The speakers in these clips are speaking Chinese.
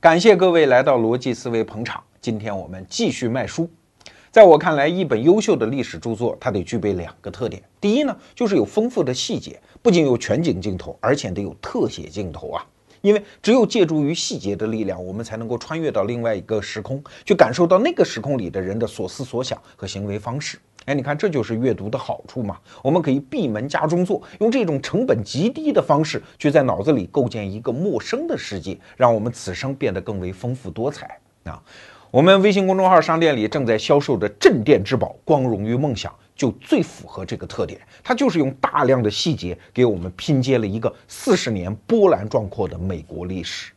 感谢各位来到逻辑思维捧场。今天我们继续卖书。在我看来，一本优秀的历史著作，它得具备两个特点。第一呢，就是有丰富的细节，不仅有全景镜头，而且得有特写镜头啊。因为只有借助于细节的力量，我们才能够穿越到另外一个时空，去感受到那个时空里的人的所思所想和行为方式。哎，你看，这就是阅读的好处嘛。我们可以闭门家中坐，用这种成本极低的方式，去在脑子里构建一个陌生的世界，让我们此生变得更为丰富多彩啊。我们微信公众号商店里正在销售的镇店之宝《光荣与梦想》，就最符合这个特点。它就是用大量的细节给我们拼接了一个四十年波澜壮阔的美国历史。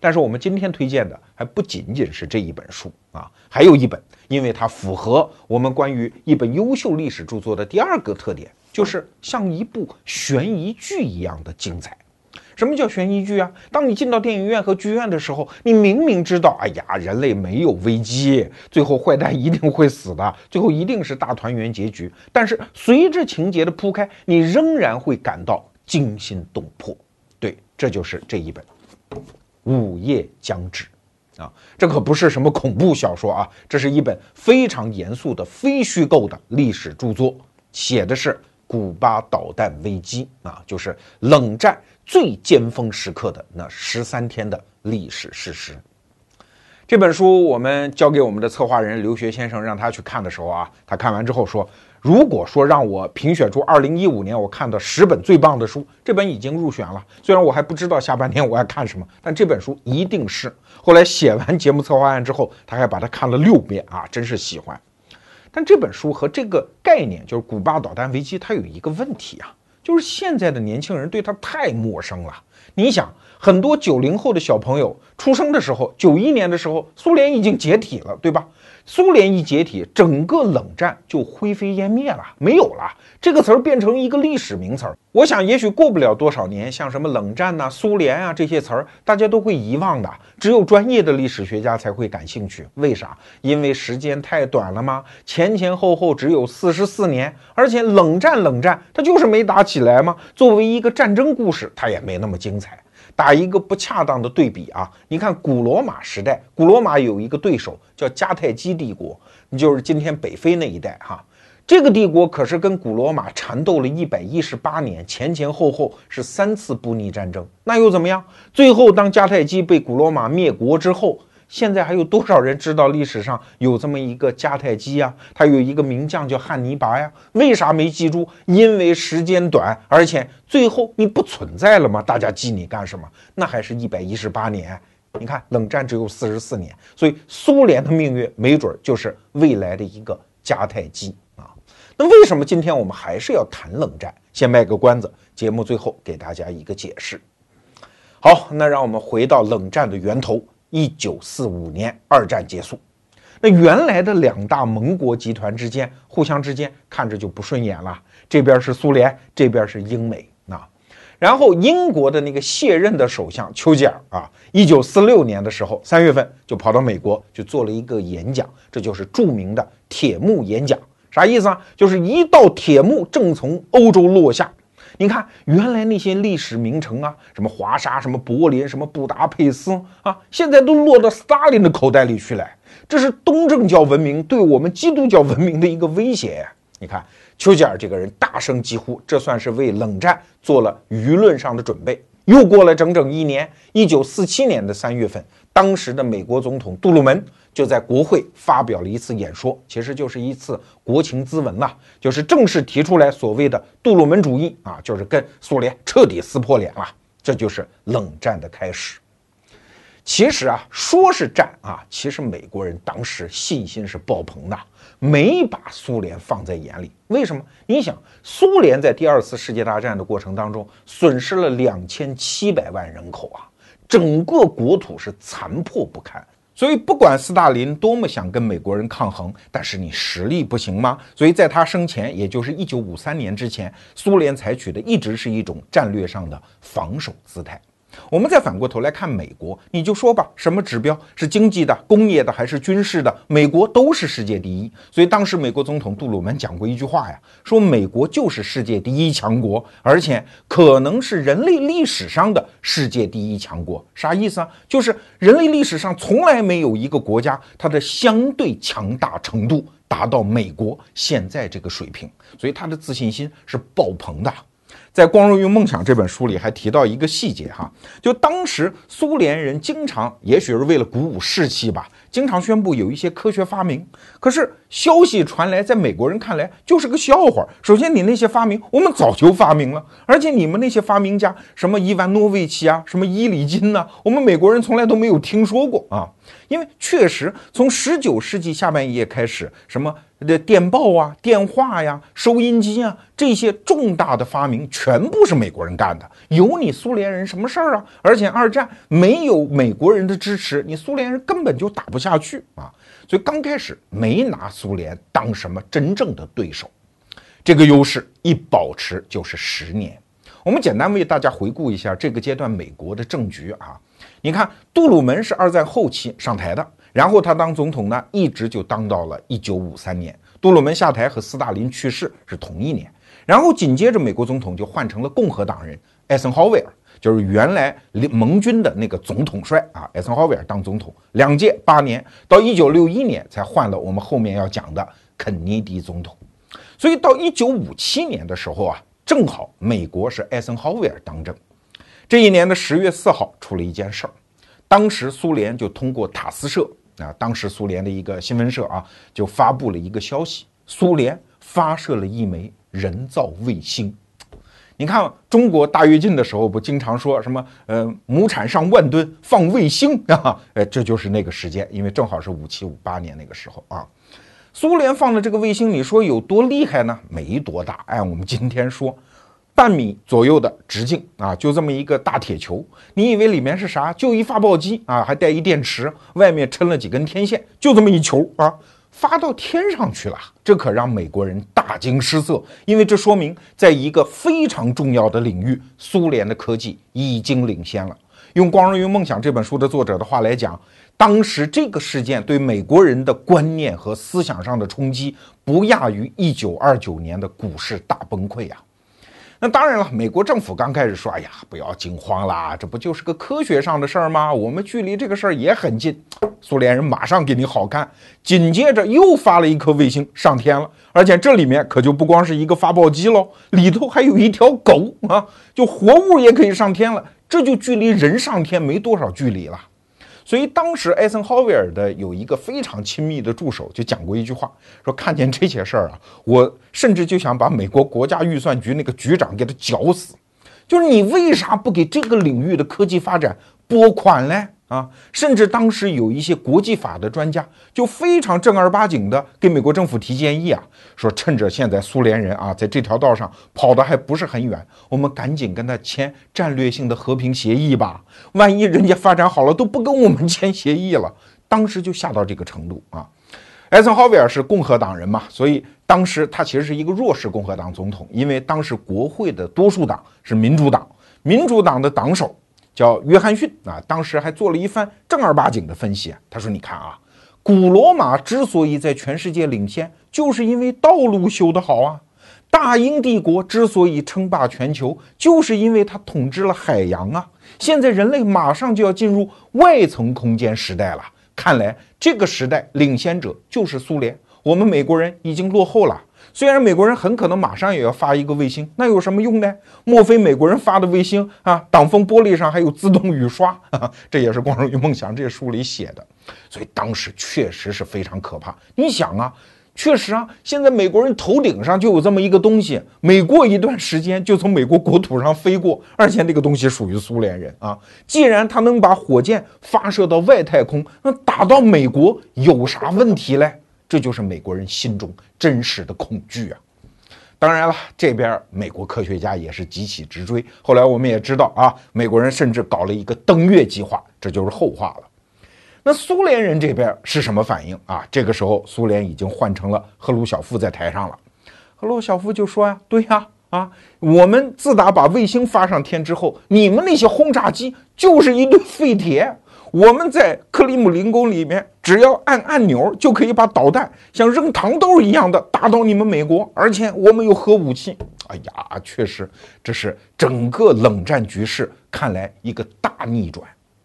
但是我们今天推荐的还不仅仅是这一本书啊，还有一本，因为它符合我们关于一本优秀历史著作的第二个特点，就是像一部悬疑剧一样的精彩。什么叫悬疑剧啊？当你进到电影院和剧院的时候，你明明知道，哎呀，人类没有危机，最后坏蛋一定会死的，最后一定是大团圆结局。但是随着情节的铺开，你仍然会感到惊心动魄。对，这就是这一本《午夜将至》啊，这可不是什么恐怖小说啊，这是一本非常严肃的非虚构的历史著作，写的是古巴导弹危机啊，就是冷战。最尖峰时刻的那十三天的历史事实，这本书我们交给我们的策划人刘学先生，让他去看的时候啊，他看完之后说：“如果说让我评选出二零一五年我看的十本最棒的书，这本已经入选了。虽然我还不知道下半年我要看什么，但这本书一定是。”后来写完节目策划案之后，他还把它看了六遍啊，真是喜欢。但这本书和这个概念，就是古巴导弹危机，它有一个问题啊。就是现在的年轻人对它太陌生了。你想，很多九零后的小朋友出生的时候，九一年的时候，苏联已经解体了，对吧？苏联一解体，整个冷战就灰飞烟灭了，没有了。这个词儿变成一个历史名词儿。我想，也许过不了多少年，像什么冷战呐、苏联啊这些词儿，大家都会遗忘的。只有专业的历史学家才会感兴趣。为啥？因为时间太短了吗？前前后后只有四十四年，而且冷战冷战，它就是没打起来吗？作为一个战争故事，它也没那么精彩。打一个不恰当的对比啊！你看古罗马时代，古罗马有一个对手叫迦太基帝国，你就是今天北非那一带哈。这个帝国可是跟古罗马缠斗了一百一十八年，前前后后是三次布匿战争，那又怎么样？最后当迦太基被古罗马灭国之后。现在还有多少人知道历史上有这么一个迦太基呀？他有一个名将叫汉尼拔呀？为啥没记住？因为时间短，而且最后你不存在了吗？大家记你干什么？那还是一百一十八年。你看，冷战只有四十四年，所以苏联的命运没准就是未来的一个迦太基啊。那为什么今天我们还是要谈冷战？先卖个关子，节目最后给大家一个解释。好，那让我们回到冷战的源头。一九四五年，二战结束，那原来的两大盟国集团之间，互相之间看着就不顺眼了。这边是苏联，这边是英美啊。然后英国的那个卸任的首相丘吉尔啊，一九四六年的时候，三月份就跑到美国去做了一个演讲，这就是著名的铁幕演讲。啥意思啊？就是一道铁幕正从欧洲落下。你看，原来那些历史名城啊，什么华沙、什么柏林、什么布达佩斯啊，现在都落到斯大林的口袋里去了。这是东正教文明对我们基督教文明的一个威胁。你看，丘吉尔这个人大声疾呼，这算是为冷战做了舆论上的准备。又过了整整一年，一九四七年的三月份，当时的美国总统杜鲁门。就在国会发表了一次演说，其实就是一次国情咨文呐，就是正式提出来所谓的杜鲁门主义啊，就是跟苏联彻底撕破脸了，这就是冷战的开始。其实啊，说是战啊，其实美国人当时信心是爆棚的，没把苏联放在眼里。为什么？你想，苏联在第二次世界大战的过程当中损失了两千七百万人口啊，整个国土是残破不堪。所以，不管斯大林多么想跟美国人抗衡，但是你实力不行吗？所以，在他生前，也就是一九五三年之前，苏联采取的一直是一种战略上的防守姿态。我们再反过头来看美国，你就说吧，什么指标是经济的、工业的还是军事的？美国都是世界第一。所以当时美国总统杜鲁门讲过一句话呀，说美国就是世界第一强国，而且可能是人类历史上的世界第一强国。啥意思啊？就是人类历史上从来没有一个国家它的相对强大程度达到美国现在这个水平，所以他的自信心是爆棚的。在《光荣与梦想》这本书里还提到一个细节哈，就当时苏联人经常，也许是为了鼓舞士气吧，经常宣布有一些科学发明。可是消息传来，在美国人看来就是个笑话。首先，你那些发明我们早就发明了，而且你们那些发明家，什么伊万诺维奇啊，什么伊里金呐，我们美国人从来都没有听说过啊。因为确实，从十九世纪下半叶开始，什么的电报啊、电话呀、收音机啊这些重大的发明，全部是美国人干的。有你苏联人什么事儿啊？而且二战没有美国人的支持，你苏联人根本就打不下去啊。所以刚开始没拿苏联当什么真正的对手，这个优势一保持就是十年。我们简单为大家回顾一下这个阶段美国的政局啊。你看，杜鲁门是二战后期上台的，然后他当总统呢，一直就当到了一九五三年。杜鲁门下台和斯大林去世是同一年，然后紧接着美国总统就换成了共和党人艾森豪威尔，就是原来盟军的那个总统帅啊，艾森豪威尔当总统两届八年，到一九六一年才换了我们后面要讲的肯尼迪总统。所以到一九五七年的时候啊，正好美国是艾森豪威尔当政。这一年的十月四号出了一件事儿，当时苏联就通过塔斯社啊，当时苏联的一个新闻社啊，就发布了一个消息：苏联发射了一枚人造卫星。你看中国大跃进的时候不经常说什么呃亩产上万吨放卫星 啊？呃，这就是那个时间，因为正好是五七五八年那个时候啊。苏联放的这个卫星，你说有多厉害呢？没多大，按我们今天说。半米左右的直径啊，就这么一个大铁球，你以为里面是啥？就一发报机啊，还带一电池，外面撑了几根天线，就这么一球啊，发到天上去了。这可让美国人大惊失色，因为这说明在一个非常重要的领域，苏联的科技已经领先了。用《光荣与梦想》这本书的作者的话来讲，当时这个事件对美国人的观念和思想上的冲击，不亚于一九二九年的股市大崩溃啊。那当然了，美国政府刚开始说：“哎呀，不要惊慌啦，这不就是个科学上的事儿吗？我们距离这个事儿也很近。”苏联人马上给你好看，紧接着又发了一颗卫星上天了，而且这里面可就不光是一个发报机喽，里头还有一条狗啊，就活物也可以上天了，这就距离人上天没多少距离了。所以当时艾森豪威尔的有一个非常亲密的助手就讲过一句话，说看见这些事儿啊，我甚至就想把美国国家预算局那个局长给他绞死，就是你为啥不给这个领域的科技发展拨款嘞？啊，甚至当时有一些国际法的专家就非常正儿八经的给美国政府提建议啊，说趁着现在苏联人啊在这条道上跑的还不是很远，我们赶紧跟他签战略性的和平协议吧。万一人家发展好了都不跟我们签协议了，当时就吓到这个程度啊。艾森豪威尔是共和党人嘛，所以当时他其实是一个弱势共和党总统，因为当时国会的多数党是民主党，民主党的党首。叫约翰逊啊，当时还做了一番正儿八经的分析。他说：“你看啊，古罗马之所以在全世界领先，就是因为道路修得好啊；大英帝国之所以称霸全球，就是因为它统治了海洋啊。现在人类马上就要进入外层空间时代了，看来这个时代领先者就是苏联，我们美国人已经落后了。”虽然美国人很可能马上也要发一个卫星，那有什么用呢？莫非美国人发的卫星啊，挡风玻璃上还有自动雨刷啊？这也是《光荣与梦想》这书里写的。所以当时确实是非常可怕。你想啊，确实啊，现在美国人头顶上就有这么一个东西，每过一段时间就从美国国土上飞过，而且那个东西属于苏联人啊。既然他能把火箭发射到外太空，那打到美国有啥问题嘞？这就是美国人心中真实的恐惧啊！当然了，这边美国科学家也是急起直追。后来我们也知道啊，美国人甚至搞了一个登月计划，这就是后话了。那苏联人这边是什么反应啊？这个时候，苏联已经换成了赫鲁晓夫在台上了。赫鲁晓夫就说呀：“对呀，啊，我们自打把卫星发上天之后，你们那些轰炸机就是一堆废铁。我们在克里姆林宫里面，只要按按钮就可以把导弹像扔糖豆一样的打到你们美国，而且我们有核武器。哎呀，确实，这是整个冷战局势看来一个大逆转。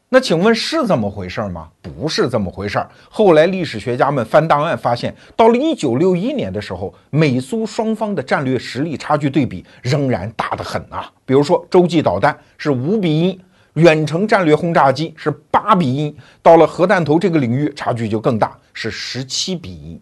那请问是这么回事吗？不是这么回事。后来历史学家们翻档案发现，到了一九六一年的时候，美苏双方的战略实力差距对比仍然大得很啊。比如说洲际导弹是五比一。远程战略轰炸机是八比一，到了核弹头这个领域，差距就更大，是十七比一。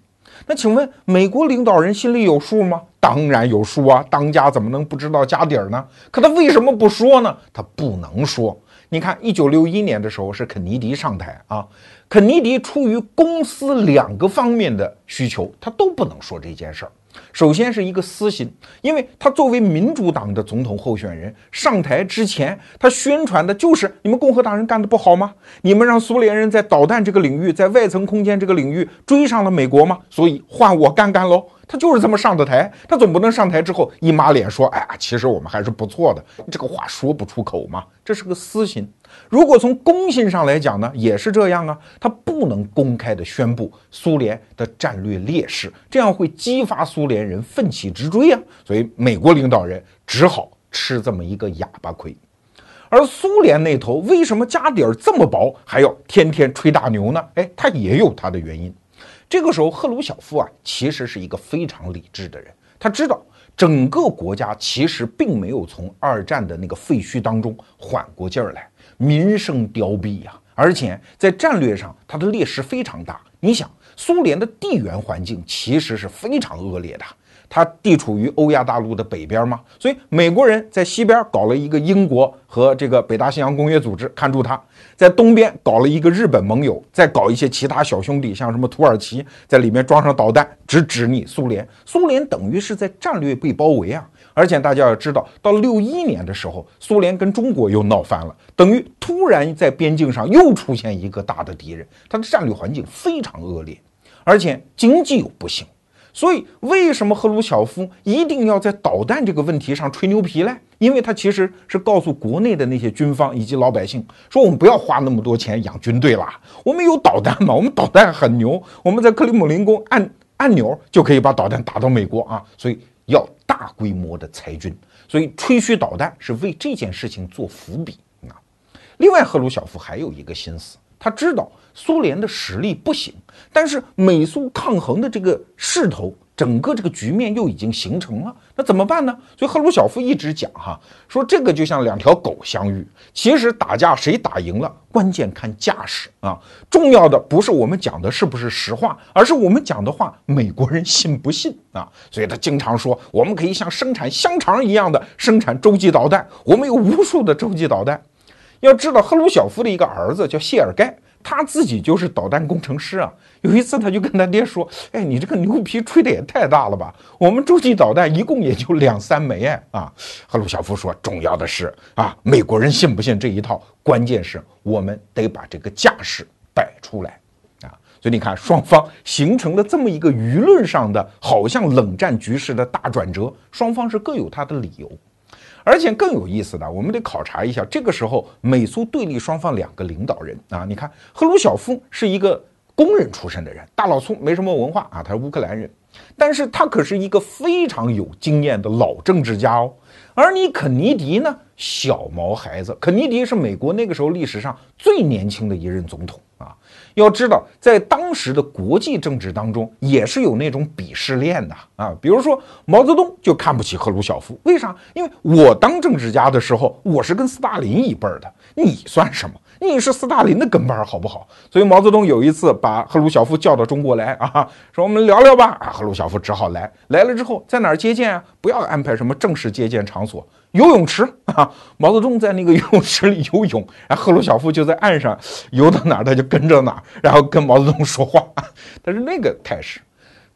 那请问美国领导人心里有数吗？当然有数啊，当家怎么能不知道家底儿呢？可他为什么不说呢？他不能说。你看，一九六一年的时候是肯尼迪上台啊，肯尼迪出于公司两个方面的需求，他都不能说这件事儿。首先是一个私心，因为他作为民主党的总统候选人上台之前，他宣传的就是你们共和党人干的不好吗？你们让苏联人在导弹这个领域，在外层空间这个领域追上了美国吗？所以换我干干喽。他就是这么上的台，他总不能上台之后一抹脸说：“哎呀，其实我们还是不错的。”这个话说不出口嘛，这是个私心。如果从公信上来讲呢，也是这样啊，他不能公开的宣布苏联的战略劣势，这样会激发苏联人奋起直追啊。所以美国领导人只好吃这么一个哑巴亏。而苏联那头为什么家底儿这么薄，还要天天吹大牛呢？哎，他也有他的原因。这个时候，赫鲁晓夫啊，其实是一个非常理智的人。他知道整个国家其实并没有从二战的那个废墟当中缓过劲儿来，民生凋敝呀，而且在战略上，它的劣势非常大。你想，苏联的地缘环境其实是非常恶劣的。它地处于欧亚大陆的北边嘛，所以美国人在西边搞了一个英国和这个北大西洋公约组织看住它，在东边搞了一个日本盟友，再搞一些其他小兄弟，像什么土耳其，在里面装上导弹，直指你苏联。苏联等于是在战略被包围啊！而且大家要知道，到六一年的时候，苏联跟中国又闹翻了，等于突然在边境上又出现一个大的敌人，它的战略环境非常恶劣，而且经济又不行。所以，为什么赫鲁晓夫一定要在导弹这个问题上吹牛皮嘞？因为他其实是告诉国内的那些军方以及老百姓，说我们不要花那么多钱养军队了，我们有导弹嘛，我们导弹很牛，我们在克里姆林宫按按钮就可以把导弹打到美国啊，所以要大规模的裁军，所以吹嘘导弹是为这件事情做伏笔啊。另外，赫鲁晓夫还有一个心思。他知道苏联的实力不行，但是美苏抗衡的这个势头，整个这个局面又已经形成了，那怎么办呢？所以赫鲁晓夫一直讲哈，说这个就像两条狗相遇，其实打架谁打赢了，关键看架势啊。重要的不是我们讲的是不是实话，而是我们讲的话美国人信不信啊。所以他经常说，我们可以像生产香肠一样的生产洲际导弹，我们有无数的洲际导弹。要知道，赫鲁晓夫的一个儿子叫谢尔盖，他自己就是导弹工程师啊。有一次，他就跟他爹说：“哎，你这个牛皮吹的也太大了吧？我们洲际导弹一共也就两三枚哎啊！”赫鲁晓夫说：“重要的是啊，美国人信不信这一套？关键是我们得把这个架势摆出来啊！所以你看，双方形成了这么一个舆论上的好像冷战局势的大转折，双方是各有他的理由。”而且更有意思的，我们得考察一下，这个时候美苏对立双方两个领导人啊，你看赫鲁晓夫是一个工人出身的人，大老粗，没什么文化啊，他是乌克兰人，但是他可是一个非常有经验的老政治家哦。而你肯尼迪呢，小毛孩子，肯尼迪是美国那个时候历史上最年轻的一任总统。要知道，在当时的国际政治当中，也是有那种鄙视链的啊。比如说，毛泽东就看不起赫鲁晓夫，为啥？因为我当政治家的时候，我是跟斯大林一辈儿的，你算什么？你是斯大林的跟班，好不好？所以毛泽东有一次把赫鲁晓夫叫到中国来啊，说我们聊聊吧。啊，赫鲁晓夫只好来。来了之后，在哪儿接见啊？不要安排什么正式接见场所。游泳池啊，毛泽东在那个游泳池里游泳，然后赫鲁晓夫就在岸上游到哪儿他就跟着哪儿，然后跟毛泽东说话，他是那个态势。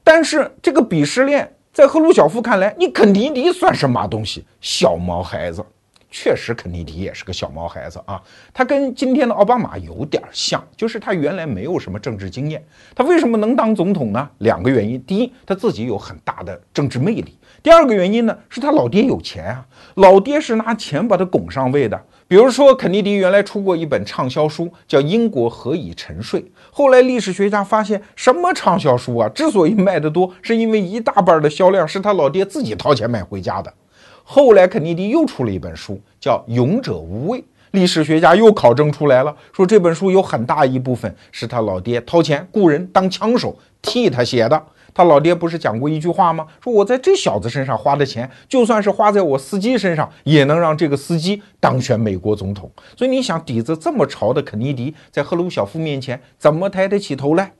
但是这个鄙视链在赫鲁晓夫看来，你肯尼迪算什么东西？小毛孩子。确实，肯尼迪也是个小毛孩子啊。他跟今天的奥巴马有点像，就是他原来没有什么政治经验。他为什么能当总统呢？两个原因：第一，他自己有很大的政治魅力；第二个原因呢，是他老爹有钱啊。老爹是拿钱把他拱上位的。比如说，肯尼迪原来出过一本畅销书，叫《英国何以沉睡》。后来历史学家发现，什么畅销书啊？之所以卖得多，是因为一大半的销量是他老爹自己掏钱买回家的。后来，肯尼迪又出了一本书，叫《勇者无畏》。历史学家又考证出来了，说这本书有很大一部分是他老爹掏钱雇人当枪手替他写的。他老爹不是讲过一句话吗？说我在这小子身上花的钱，就算是花在我司机身上，也能让这个司机当选美国总统。所以你想，底子这么潮的肯尼迪，在赫鲁晓夫面前怎么抬得起头来？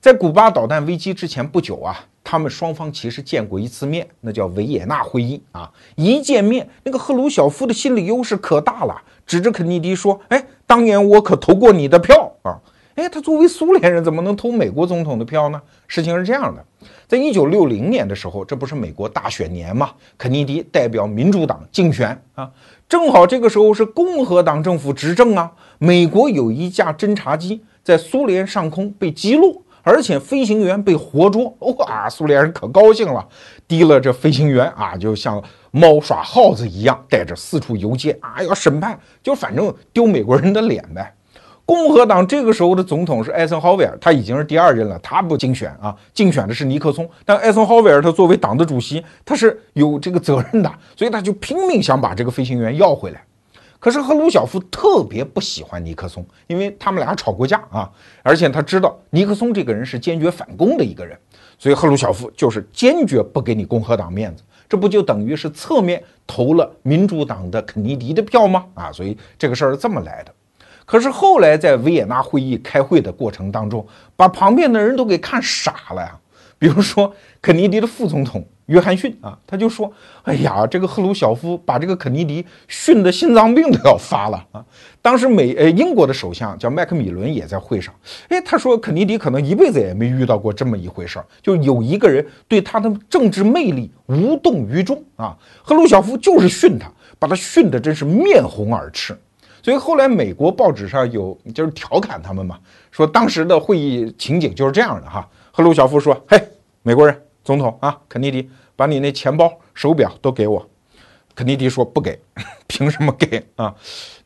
在古巴导弹危机之前不久啊。他们双方其实见过一次面，那叫维也纳会议啊。一见面，那个赫鲁晓夫的心理优势可大了，指着肯尼迪说：“哎，当年我可投过你的票啊！哎，他作为苏联人，怎么能投美国总统的票呢？”事情是这样的，在一九六零年的时候，这不是美国大选年嘛？肯尼迪代表民主党竞选啊，正好这个时候是共和党政府执政啊。美国有一架侦察机在苏联上空被击落。而且飞行员被活捉，哇！苏联人可高兴了，提了这飞行员啊，就像猫耍耗子一样，带着四处游街啊，要审判，就反正丢美国人的脸呗。共和党这个时候的总统是艾森豪威尔，他已经是第二任了，他不竞选啊，竞选的是尼克松。但艾森豪威尔他作为党的主席，他是有这个责任的，所以他就拼命想把这个飞行员要回来。可是赫鲁晓夫特别不喜欢尼克松，因为他们俩吵过架啊，而且他知道尼克松这个人是坚决反攻的一个人，所以赫鲁晓夫就是坚决不给你共和党面子，这不就等于是侧面投了民主党的肯尼迪的票吗？啊，所以这个事儿是这么来的。可是后来在维也纳会议开会的过程当中，把旁边的人都给看傻了呀，比如说肯尼迪的副总统。约翰逊啊，他就说：“哎呀，这个赫鲁晓夫把这个肯尼迪训得心脏病都要发了啊！”当时美呃英国的首相叫麦克米伦也在会上，哎，他说肯尼迪可能一辈子也没遇到过这么一回事儿，就有一个人对他的政治魅力无动于衷啊。赫鲁晓夫就是训他，把他训得真是面红耳赤。所以后来美国报纸上有就是调侃他们嘛，说当时的会议情景就是这样的哈。赫鲁晓夫说：“嘿，美国人。”总统啊，肯尼迪，把你那钱包、手表都给我。肯尼迪说不给，凭什么给啊？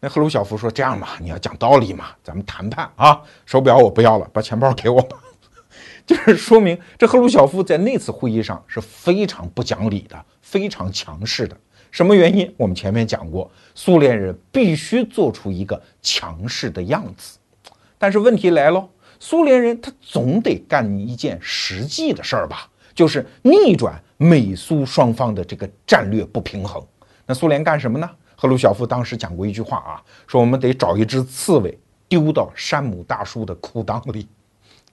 那赫鲁晓夫说：“这样吧，你要讲道理嘛，咱们谈判啊。手表我不要了，把钱包给我吧。”就是说明这赫鲁晓夫在那次会议上是非常不讲理的，非常强势的。什么原因？我们前面讲过，苏联人必须做出一个强势的样子。但是问题来了，苏联人他总得干一件实际的事儿吧？就是逆转美苏双方的这个战略不平衡。那苏联干什么呢？赫鲁晓夫当时讲过一句话啊，说我们得找一只刺猬丢到山姆大叔的裤裆里。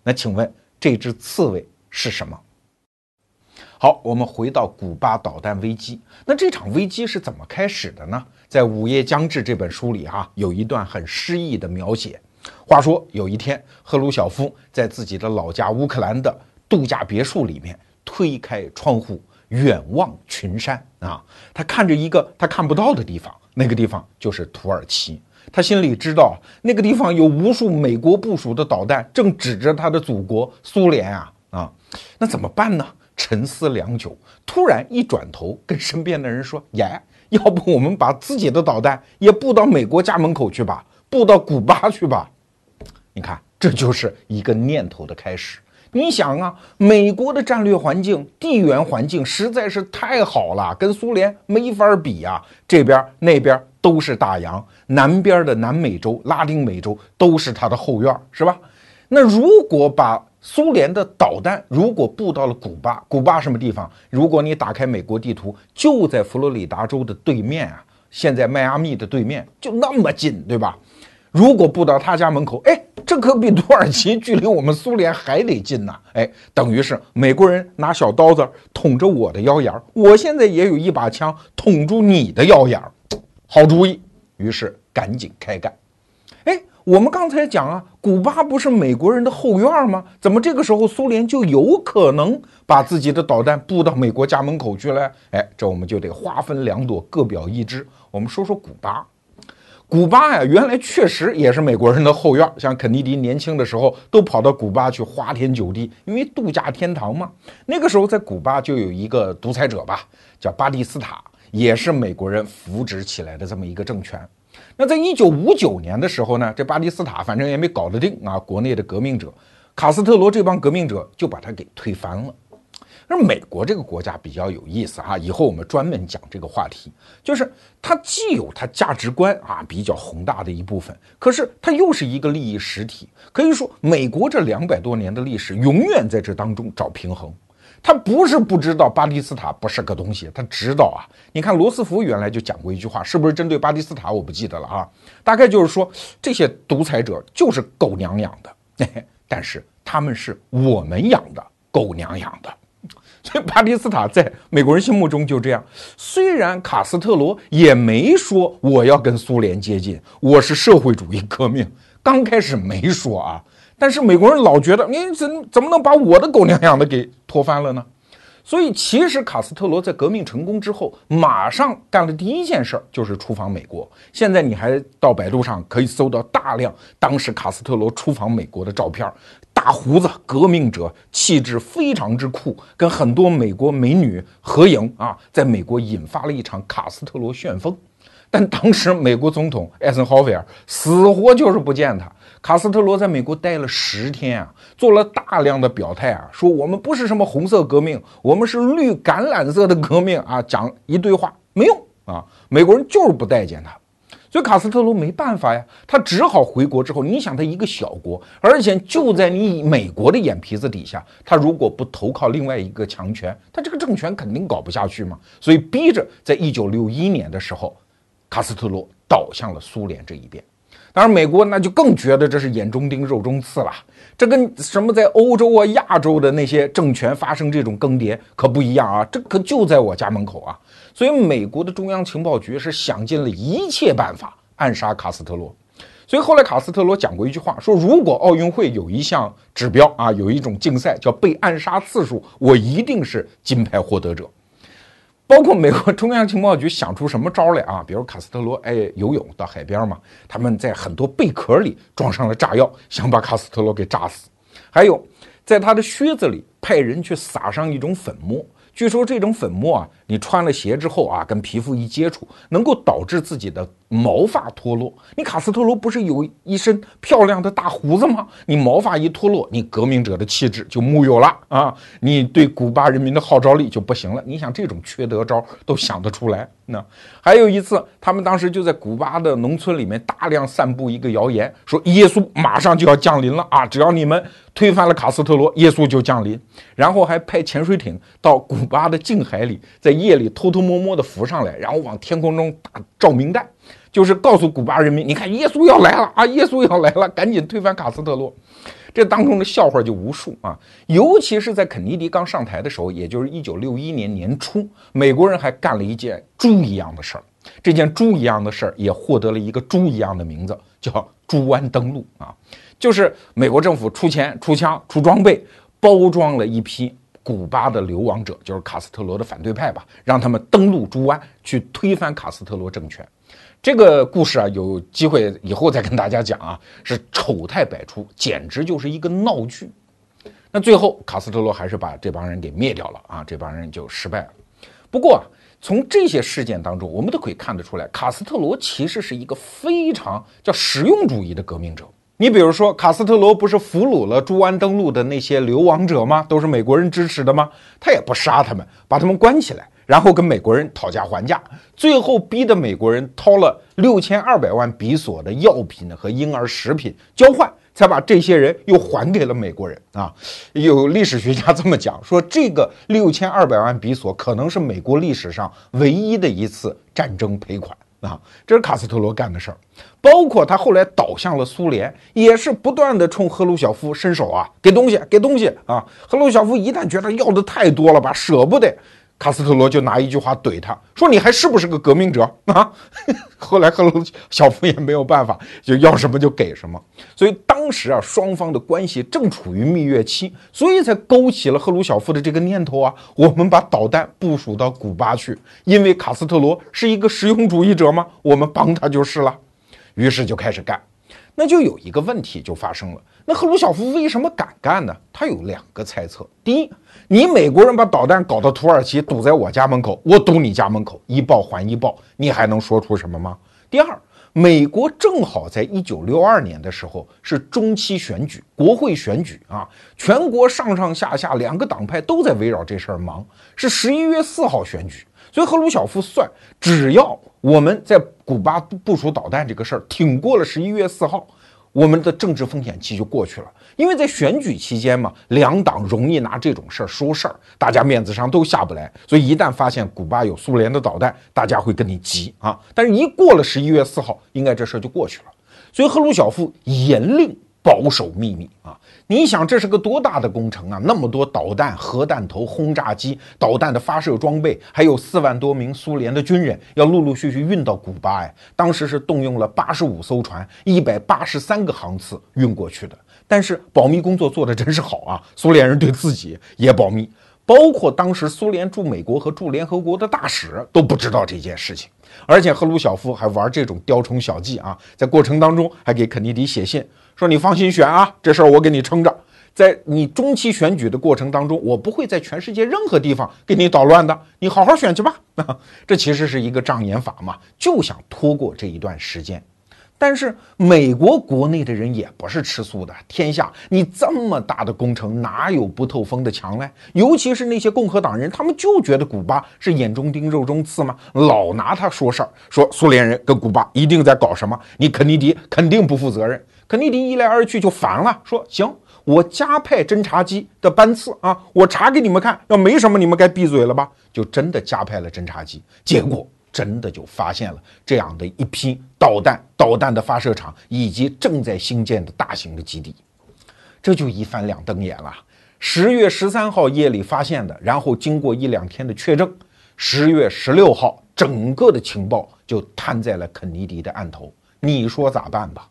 那请问这只刺猬是什么？好，我们回到古巴导弹危机。那这场危机是怎么开始的呢？在《午夜将至》这本书里哈，有一段很诗意的描写。话说有一天，赫鲁晓夫在自己的老家乌克兰的度假别墅里面。推开窗户，远望群山啊，他看着一个他看不到的地方，那个地方就是土耳其。他心里知道，那个地方有无数美国部署的导弹正指着他的祖国苏联啊啊！那怎么办呢？沉思良久，突然一转头，跟身边的人说：“耶，要不我们把自己的导弹也布到美国家门口去吧，布到古巴去吧？”你看，这就是一个念头的开始。你想啊，美国的战略环境、地缘环境实在是太好了，跟苏联没法比呀。这边那边都是大洋，南边的南美洲、拉丁美洲都是它的后院，是吧？那如果把苏联的导弹如果布到了古巴，古巴什么地方？如果你打开美国地图，就在佛罗里达州的对面啊，现在迈阿密的对面，就那么近，对吧？如果布到他家门口，哎，这可比土耳其距离我们苏联还得近呢。哎，等于是美国人拿小刀子捅着我的腰眼儿，我现在也有一把枪捅住你的腰眼儿，好主意。于是赶紧开干。哎，我们刚才讲啊，古巴不是美国人的后院吗？怎么这个时候苏联就有可能把自己的导弹布到美国家门口去了？哎，这我们就得划分两朵，各表一枝。我们说说古巴。古巴呀，原来确实也是美国人的后院，像肯尼迪年轻的时候都跑到古巴去花天酒地，因为度假天堂嘛。那个时候在古巴就有一个独裁者吧，叫巴蒂斯塔，也是美国人扶植起来的这么一个政权。那在一九五九年的时候呢，这巴蒂斯塔反正也没搞得定啊，国内的革命者卡斯特罗这帮革命者就把他给推翻了。而美国这个国家比较有意思啊，以后我们专门讲这个话题，就是它既有它价值观啊比较宏大的一部分，可是它又是一个利益实体。可以说，美国这两百多年的历史永远在这当中找平衡。他不是不知道巴蒂斯塔不是个东西，他知道啊。你看罗斯福原来就讲过一句话，是不是针对巴蒂斯塔？我不记得了啊。大概就是说，这些独裁者就是狗娘养的，但是他们是我们养的狗娘养的。所以巴蒂斯塔在美国人心目中就这样。虽然卡斯特罗也没说我要跟苏联接近，我是社会主义革命，刚开始没说啊。但是美国人老觉得你怎怎么能把我的狗娘养的给拖翻了呢？所以其实卡斯特罗在革命成功之后，马上干的第一件事儿就是出访美国。现在你还到百度上可以搜到大量当时卡斯特罗出访美国的照片，大胡子革命者，气质非常之酷，跟很多美国美女合影啊，在美国引发了一场卡斯特罗旋风。但当时美国总统艾森豪威尔死活就是不见他。卡斯特罗在美国待了十天啊，做了大量的表态啊，说我们不是什么红色革命，我们是绿橄榄色的革命啊，讲一堆话没用啊，美国人就是不待见他，所以卡斯特罗没办法呀，他只好回国之后，你想他一个小国，而且就在你美国的眼皮子底下，他如果不投靠另外一个强权，他这个政权肯定搞不下去嘛，所以逼着在一九六一年的时候，卡斯特罗倒向了苏联这一边。当然，美国那就更觉得这是眼中钉、肉中刺了。这跟什么在欧洲啊、亚洲的那些政权发生这种更迭可不一样啊！这可就在我家门口啊！所以，美国的中央情报局是想尽了一切办法暗杀卡斯特罗。所以后来卡斯特罗讲过一句话，说如果奥运会有一项指标啊，有一种竞赛叫被暗杀次数，我一定是金牌获得者。包括美国中央情报局想出什么招来啊？比如卡斯特罗爱游泳到海边嘛，他们在很多贝壳里装上了炸药，想把卡斯特罗给炸死。还有，在他的靴子里派人去撒上一种粉末。据说这种粉末啊，你穿了鞋之后啊，跟皮肤一接触，能够导致自己的毛发脱落。你卡斯特罗不是有一身漂亮的大胡子吗？你毛发一脱落，你革命者的气质就木有了啊！你对古巴人民的号召力就不行了。你想这种缺德招都想得出来？那还有一次，他们当时就在古巴的农村里面大量散布一个谣言，说耶稣马上就要降临了啊！只要你们推翻了卡斯特罗，耶稣就降临。然后还派潜水艇到古巴的近海里，在夜里偷偷摸摸的浮上来，然后往天空中打照明弹，就是告诉古巴人民，你看耶稣要来了啊！耶稣要来了，赶紧推翻卡斯特罗。这当中的笑话就无数啊，尤其是在肯尼迪刚上台的时候，也就是一九六一年年初，美国人还干了一件猪一样的事儿。这件猪一样的事儿也获得了一个猪一样的名字，叫“猪湾登陆”啊，就是美国政府出钱、出枪、出装备，包装了一批古巴的流亡者，就是卡斯特罗的反对派吧，让他们登陆猪湾，去推翻卡斯特罗政权。这个故事啊，有机会以后再跟大家讲啊，是丑态百出，简直就是一个闹剧。那最后卡斯特罗还是把这帮人给灭掉了啊，这帮人就失败了。不过啊，从这些事件当中，我们都可以看得出来，卡斯特罗其实是一个非常叫实用主义的革命者。你比如说，卡斯特罗不是俘虏了朱湾登陆的那些流亡者吗？都是美国人支持的吗？他也不杀他们，把他们关起来。然后跟美国人讨价还价，最后逼得美国人掏了六千二百万比索的药品和婴儿食品交换，才把这些人又还给了美国人啊！有历史学家这么讲，说这个六千二百万比索可能是美国历史上唯一的一次战争赔款啊！这是卡斯特罗干的事儿，包括他后来倒向了苏联，也是不断的冲赫鲁晓夫伸手啊，给东西，给东西啊！赫鲁晓夫一旦觉得要的太多了吧，舍不得。卡斯特罗就拿一句话怼他说：“你还是不是个革命者 啊？” 后来赫鲁晓夫也没有办法，就要什么就给什么。所以当时啊，双方的关系正处于蜜月期，所以才勾起了赫鲁晓夫的这个念头啊。我们把导弹部署到古巴去，因为卡斯特罗是一个实用主义者嘛，我们帮他就是了。于是就开始干。那就有一个问题就发生了，那赫鲁晓夫为什么敢干呢？他有两个猜测：第一，你美国人把导弹搞到土耳其，堵在我家门口，我堵你家门口，一报还一报，你还能说出什么吗？第二，美国正好在一九六二年的时候是中期选举，国会选举啊，全国上上下下两个党派都在围绕这事儿忙，是十一月四号选举，所以赫鲁晓夫算，只要我们在古巴部署导弹这个事儿挺过了十一月四号。我们的政治风险期就过去了，因为在选举期间嘛，两党容易拿这种事儿说事儿，大家面子上都下不来，所以一旦发现古巴有苏联的导弹，大家会跟你急啊。但是，一过了十一月四号，应该这事儿就过去了。所以，赫鲁晓夫严令保守秘密啊。你想这是个多大的工程啊？那么多导弹、核弹头、轰炸机、导弹的发射装备，还有四万多名苏联的军人要陆陆续续运到古巴。哎，当时是动用了八十五艘船、一百八十三个航次运过去的。但是保密工作做得真是好啊！苏联人对自己也保密，包括当时苏联驻美国和驻联合国的大使都不知道这件事情。而且赫鲁晓夫还玩这种雕虫小技啊，在过程当中还给肯尼迪写信。说你放心选啊，这事儿我给你撑着。在你中期选举的过程当中，我不会在全世界任何地方给你捣乱的，你好好选去吧。啊 这其实是一个障眼法嘛，就想拖过这一段时间。但是美国国内的人也不是吃素的，天下你这么大的工程，哪有不透风的墙嘞？尤其是那些共和党人，他们就觉得古巴是眼中钉、肉中刺吗？老拿他说事儿，说苏联人跟古巴一定在搞什么，你肯尼迪肯定不负责任。肯尼迪一来二去就烦了，说行，我加派侦察机的班次啊，我查给你们看，要没什么，你们该闭嘴了吧？就真的加派了侦察机，结果真的就发现了这样的一批导弹、导弹的发射场以及正在兴建的大型的基地，这就一翻两瞪眼了。十月十三号夜里发现的，然后经过一两天的确证，十月十六号整个的情报就摊在了肯尼迪的案头，你说咋办吧？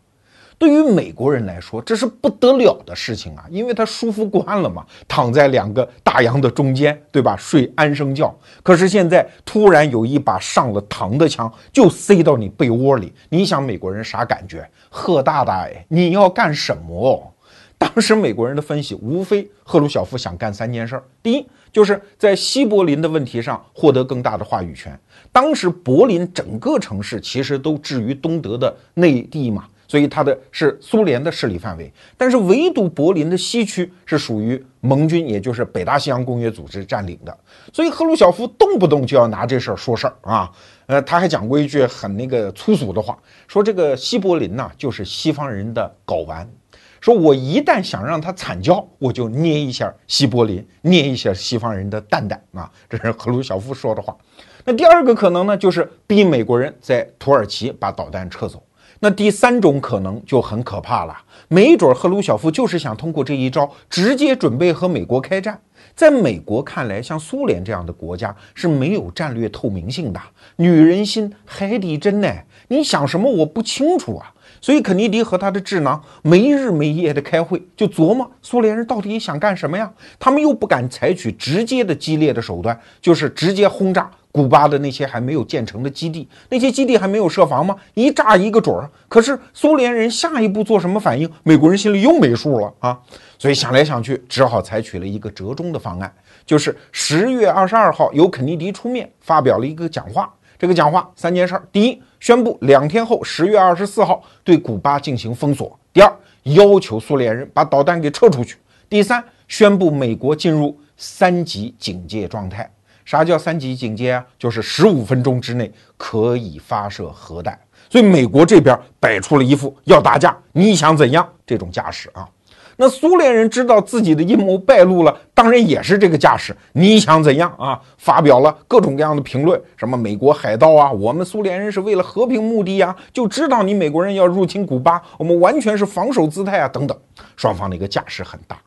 对于美国人来说，这是不得了的事情啊，因为他舒服惯了嘛，躺在两个大洋的中间，对吧？睡安生觉。可是现在突然有一把上了膛的枪，就塞到你被窝里，你想美国人啥感觉？贺大大，哎，你要干什么？当时美国人的分析，无非赫鲁晓夫想干三件事儿：第一，就是在西柏林的问题上获得更大的话语权。当时柏林整个城市其实都置于东德的内地嘛。所以它的是苏联的势力范围，但是唯独柏林的西区是属于盟军，也就是北大西洋公约组织占领的。所以赫鲁晓夫动不动就要拿这事儿说事儿啊。呃，他还讲过一句很那个粗俗的话，说这个西柏林呐就是西方人的睾丸，说我一旦想让他惨叫，我就捏一下西柏林，捏一下西方人的蛋蛋啊。这是赫鲁晓夫说的话。那第二个可能呢，就是逼美国人在土耳其把导弹撤走。那第三种可能就很可怕了，没准儿赫鲁晓夫就是想通过这一招，直接准备和美国开战。在美国看来，像苏联这样的国家是没有战略透明性的，女人心海底针呢，你想什么我不清楚啊。所以肯尼迪和他的智囊没日没夜的开会，就琢磨苏联人到底想干什么呀？他们又不敢采取直接的激烈的手段，就是直接轰炸。古巴的那些还没有建成的基地，那些基地还没有设防吗？一炸一个准儿。可是苏联人下一步做什么反应？美国人心里又没数了啊！所以想来想去，只好采取了一个折中的方案，就是十月二十二号由肯尼迪出面发表了一个讲话。这个讲话三件事儿：第一，宣布两天后十月二十四号对古巴进行封锁；第二，要求苏联人把导弹给撤出去；第三，宣布美国进入三级警戒状态。啥叫三级警戒啊？就是十五分钟之内可以发射核弹。所以美国这边摆出了一副要打架，你想怎样这种架势啊？那苏联人知道自己的阴谋败露了，当然也是这个架势，你想怎样啊？发表了各种各样的评论，什么美国海盗啊，我们苏联人是为了和平目的呀，就知道你美国人要入侵古巴，我们完全是防守姿态啊，等等，双方的一个架势很大。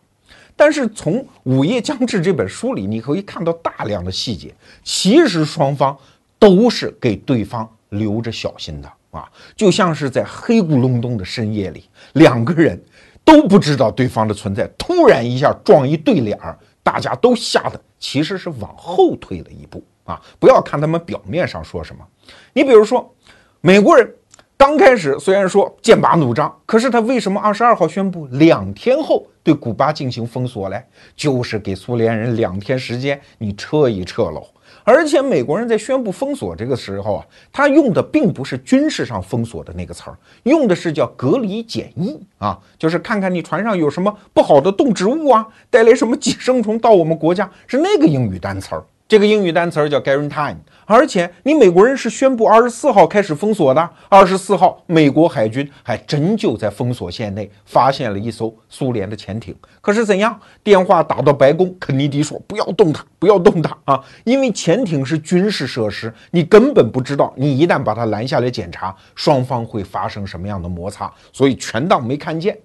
但是从《午夜将至》这本书里，你可以看到大量的细节，其实双方都是给对方留着小心的啊，就像是在黑咕隆咚的深夜里，两个人都不知道对方的存在，突然一下撞一对脸儿，大家都吓得其实是往后退了一步啊！不要看他们表面上说什么，你比如说美国人。刚开始虽然说剑拔弩张，可是他为什么二十二号宣布两天后对古巴进行封锁嘞？就是给苏联人两天时间，你撤一撤喽。而且美国人在宣布封锁这个时候啊，他用的并不是军事上封锁的那个词儿，用的是叫隔离检疫啊，就是看看你船上有什么不好的动植物啊，带来什么寄生虫到我们国家，是那个英语单词儿。这个英语单词叫 guarantee，而且你美国人是宣布二十四号开始封锁的。二十四号，美国海军还真就在封锁线内发现了一艘苏联的潜艇。可是怎样？电话打到白宫，肯尼迪说不要动它，不要动它啊！因为潜艇是军事设施，你根本不知道，你一旦把它拦下来检查，双方会发生什么样的摩擦，所以全当没看见。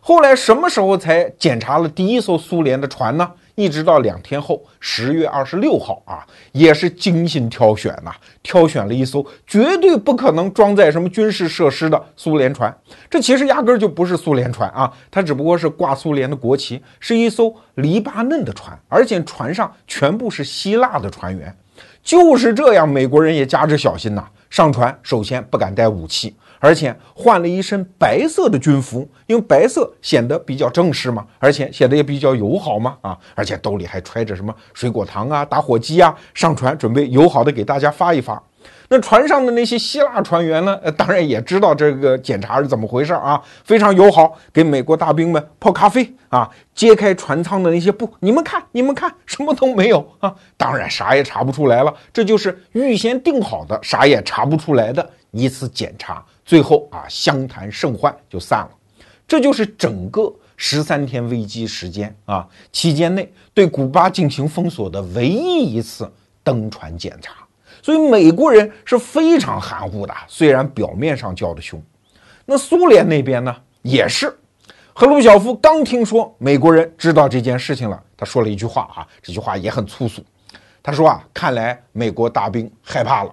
后来什么时候才检查了第一艘苏联的船呢？一直到两天后，十月二十六号啊，也是精心挑选呐，挑选了一艘绝对不可能装载什么军事设施的苏联船。这其实压根儿就不是苏联船啊，它只不过是挂苏联的国旗，是一艘黎巴嫩的船，而且船上全部是希腊的船员。就是这样，美国人也加之小心呐，上船首先不敢带武器。而且换了一身白色的军服，因为白色显得比较正式嘛，而且显得也比较友好嘛，啊，而且兜里还揣着什么水果糖啊、打火机啊，上船准备友好的给大家发一发。那船上的那些希腊船员呢，呃，当然也知道这个检查是怎么回事啊，非常友好，给美国大兵们泡咖啡啊，揭开船舱的那些布，你们看，你们看，什么都没有啊，当然啥也查不出来了，这就是预先定好的，啥也查不出来的一次检查。最后啊，相谈甚欢就散了，这就是整个十三天危机时间啊期间内对古巴进行封锁的唯一一次登船检查。所以美国人是非常含糊的，虽然表面上叫的凶。那苏联那边呢，也是。赫鲁晓夫刚听说美国人知道这件事情了，他说了一句话啊，这句话也很粗俗。他说啊，看来美国大兵害怕了。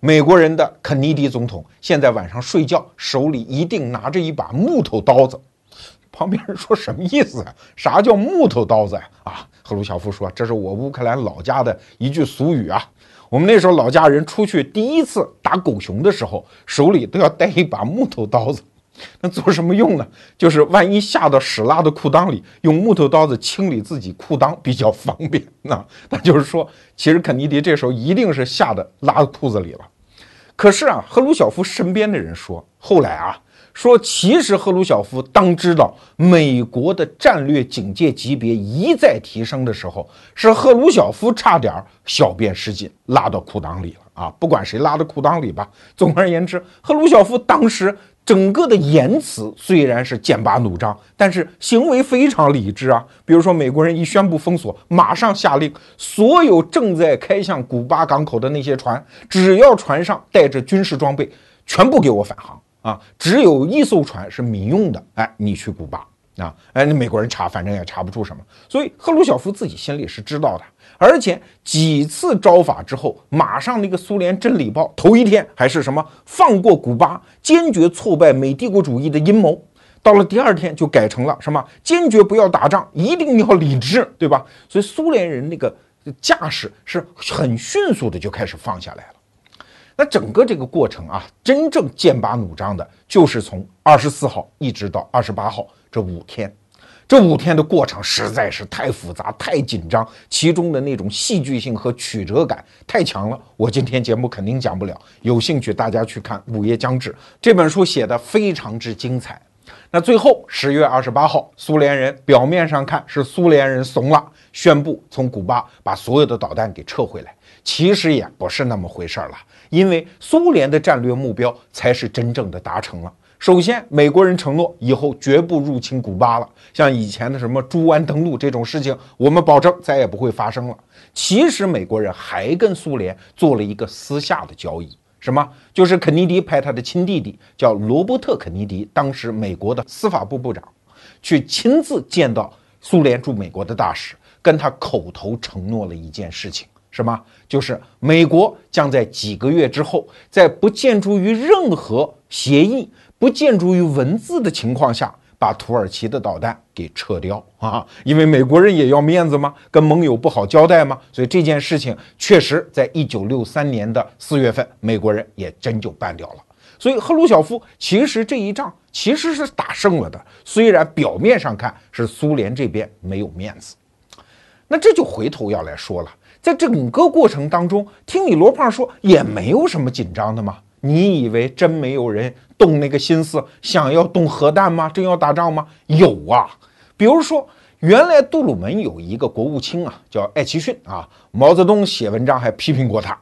美国人的肯尼迪总统现在晚上睡觉，手里一定拿着一把木头刀子。旁边人说什么意思啊？啥叫木头刀子呀？啊，赫鲁晓夫说这是我乌克兰老家的一句俗语啊。我们那时候老家人出去第一次打狗熊的时候，手里都要带一把木头刀子。那做什么用呢？就是万一下到屎拉的裤裆里，用木头刀子清理自己裤裆比较方便。那那就是说，其实肯尼迪这时候一定是吓得拉到裤子里了。可是啊，赫鲁晓夫身边的人说，后来啊，说其实赫鲁晓夫当知道美国的战略警戒级别一再提升的时候，是赫鲁晓夫差点小便失禁拉到裤裆里了啊！不管谁拉到裤裆里吧，总而言之，赫鲁晓夫当时。整个的言辞虽然是剑拔弩张，但是行为非常理智啊。比如说，美国人一宣布封锁，马上下令，所有正在开向古巴港口的那些船，只要船上带着军事装备，全部给我返航啊！只有一艘船是民用的，哎，你去古巴啊！哎，那美国人查，反正也查不出什么。所以赫鲁晓夫自己心里是知道的。而且几次招法之后，马上那个苏联真理报头一天还是什么放过古巴，坚决挫败美帝国主义的阴谋，到了第二天就改成了什么坚决不要打仗，一定要理智，对吧？所以苏联人那个架势是很迅速的就开始放下来了。那整个这个过程啊，真正剑拔弩张的就是从二十四号一直到二十八号这五天。这五天的过程实在是太复杂、太紧张，其中的那种戏剧性和曲折感太强了。我今天节目肯定讲不了，有兴趣大家去看《午夜将至》这本书，写的非常之精彩。那最后十月二十八号，苏联人表面上看是苏联人怂了，宣布从古巴把所有的导弹给撤回来，其实也不是那么回事儿了，因为苏联的战略目标才是真正的达成了。首先，美国人承诺以后绝不入侵古巴了，像以前的什么猪湾登陆这种事情，我们保证再也不会发生了。其实，美国人还跟苏联做了一个私下的交易，什么？就是肯尼迪派他的亲弟弟叫罗伯特·肯尼迪，当时美国的司法部部长，去亲自见到苏联驻美国的大使跟他口头承诺了一件事情，什么？就是美国将在几个月之后，在不建筑于任何协议、不建筑于文字的情况下，把土耳其的导弹给撤掉啊！因为美国人也要面子嘛，跟盟友不好交代嘛，所以这件事情确实在一九六三年的四月份，美国人也真就办掉了。所以赫鲁晓夫其实这一仗其实是打胜了的，虽然表面上看是苏联这边没有面子。那这就回头要来说了，在整个过程当中，听你罗胖说也没有什么紧张的吗？你以为真没有人动那个心思想要动核弹吗？真要打仗吗？有啊，比如说原来杜鲁门有一个国务卿啊，叫艾奇逊啊，毛泽东写文章还批评过他。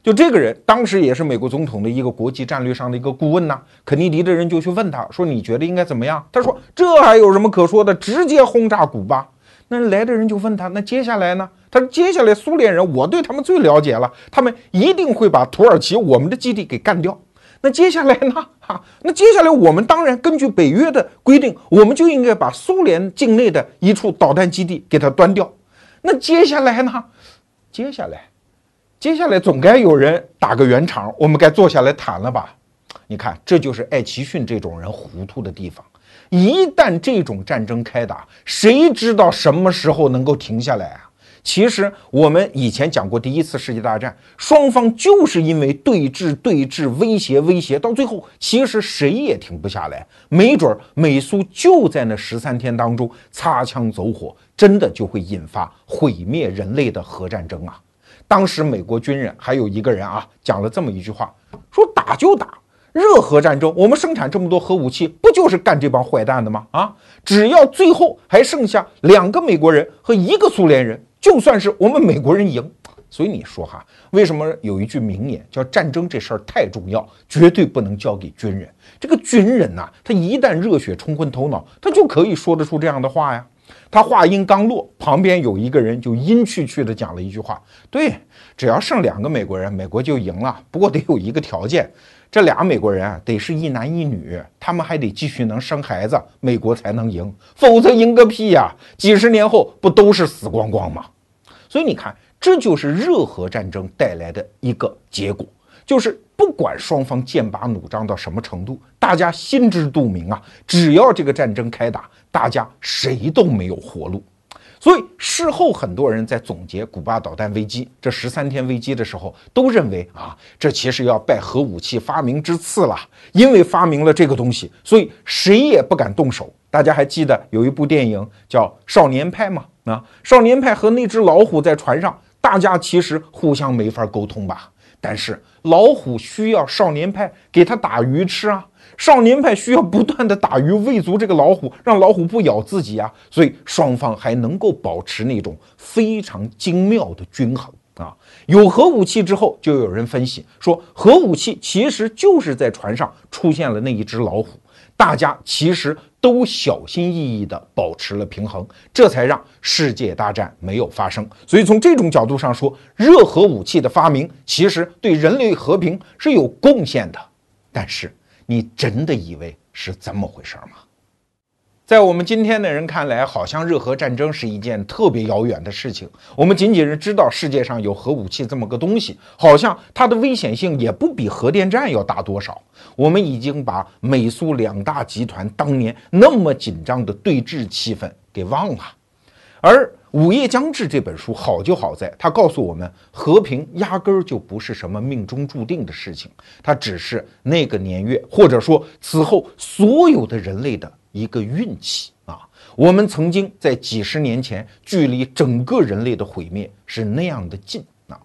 就这个人，当时也是美国总统的一个国际战略上的一个顾问呐。肯尼迪的人就去问他说：“你觉得应该怎么样？”他说：“这还有什么可说的？直接轰炸古巴。”那来的人就问他：“那接下来呢？”他说：“接下来苏联人，我对他们最了解了，他们一定会把土耳其我们的基地给干掉。那接下来呢？哈，那接下来我们当然根据北约的规定，我们就应该把苏联境内的一处导弹基地给它端掉。那接下来呢？接下来。”接下来总该有人打个圆场，我们该坐下来谈了吧？你看，这就是艾奇逊这种人糊涂的地方。一旦这种战争开打，谁知道什么时候能够停下来啊？其实我们以前讲过，第一次世界大战，双方就是因为对峙、对峙、威胁、威胁，到最后其实谁也停不下来。没准美苏就在那十三天当中擦枪走火，真的就会引发毁灭人类的核战争啊！当时美国军人还有一个人啊，讲了这么一句话，说打就打，热核战争，我们生产这么多核武器，不就是干这帮坏蛋的吗？啊，只要最后还剩下两个美国人和一个苏联人，就算是我们美国人赢。所以你说哈，为什么有一句名言叫战争这事儿太重要，绝对不能交给军人？这个军人呐，他一旦热血冲昏头脑，他就可以说得出这样的话呀。他话音刚落，旁边有一个人就阴去去的讲了一句话：“对，只要剩两个美国人，美国就赢了。不过得有一个条件，这俩美国人啊，得是一男一女，他们还得继续能生孩子，美国才能赢。否则赢个屁呀！几十年后不都是死光光吗？所以你看，这就是热核战争带来的一个结果，就是不管双方剑拔弩张到什么程度，大家心知肚明啊，只要这个战争开打。大家谁都没有活路，所以事后很多人在总结古巴导弹危机这十三天危机的时候，都认为啊，这其实要拜核武器发明之赐了，因为发明了这个东西，所以谁也不敢动手。大家还记得有一部电影叫《少年派》吗？啊，少年派和那只老虎在船上，大家其实互相没法沟通吧？但是老虎需要少年派给他打鱼吃啊。少年派需要不断的打鱼喂足这个老虎，让老虎不咬自己啊，所以双方还能够保持那种非常精妙的均衡啊。有核武器之后，就有人分析说，核武器其实就是在船上出现了那一只老虎，大家其实都小心翼翼地保持了平衡，这才让世界大战没有发生。所以从这种角度上说，热核武器的发明其实对人类和平是有贡献的，但是。你真的以为是这么回事吗？在我们今天的人看来，好像热核战争是一件特别遥远的事情。我们仅仅是知道世界上有核武器这么个东西，好像它的危险性也不比核电站要大多少。我们已经把美苏两大集团当年那么紧张的对峙气氛给忘了，而。《午夜将至》这本书好就好在，它告诉我们，和平压根儿就不是什么命中注定的事情，它只是那个年月，或者说此后所有的人类的一个运气啊。我们曾经在几十年前，距离整个人类的毁灭是那样的近啊。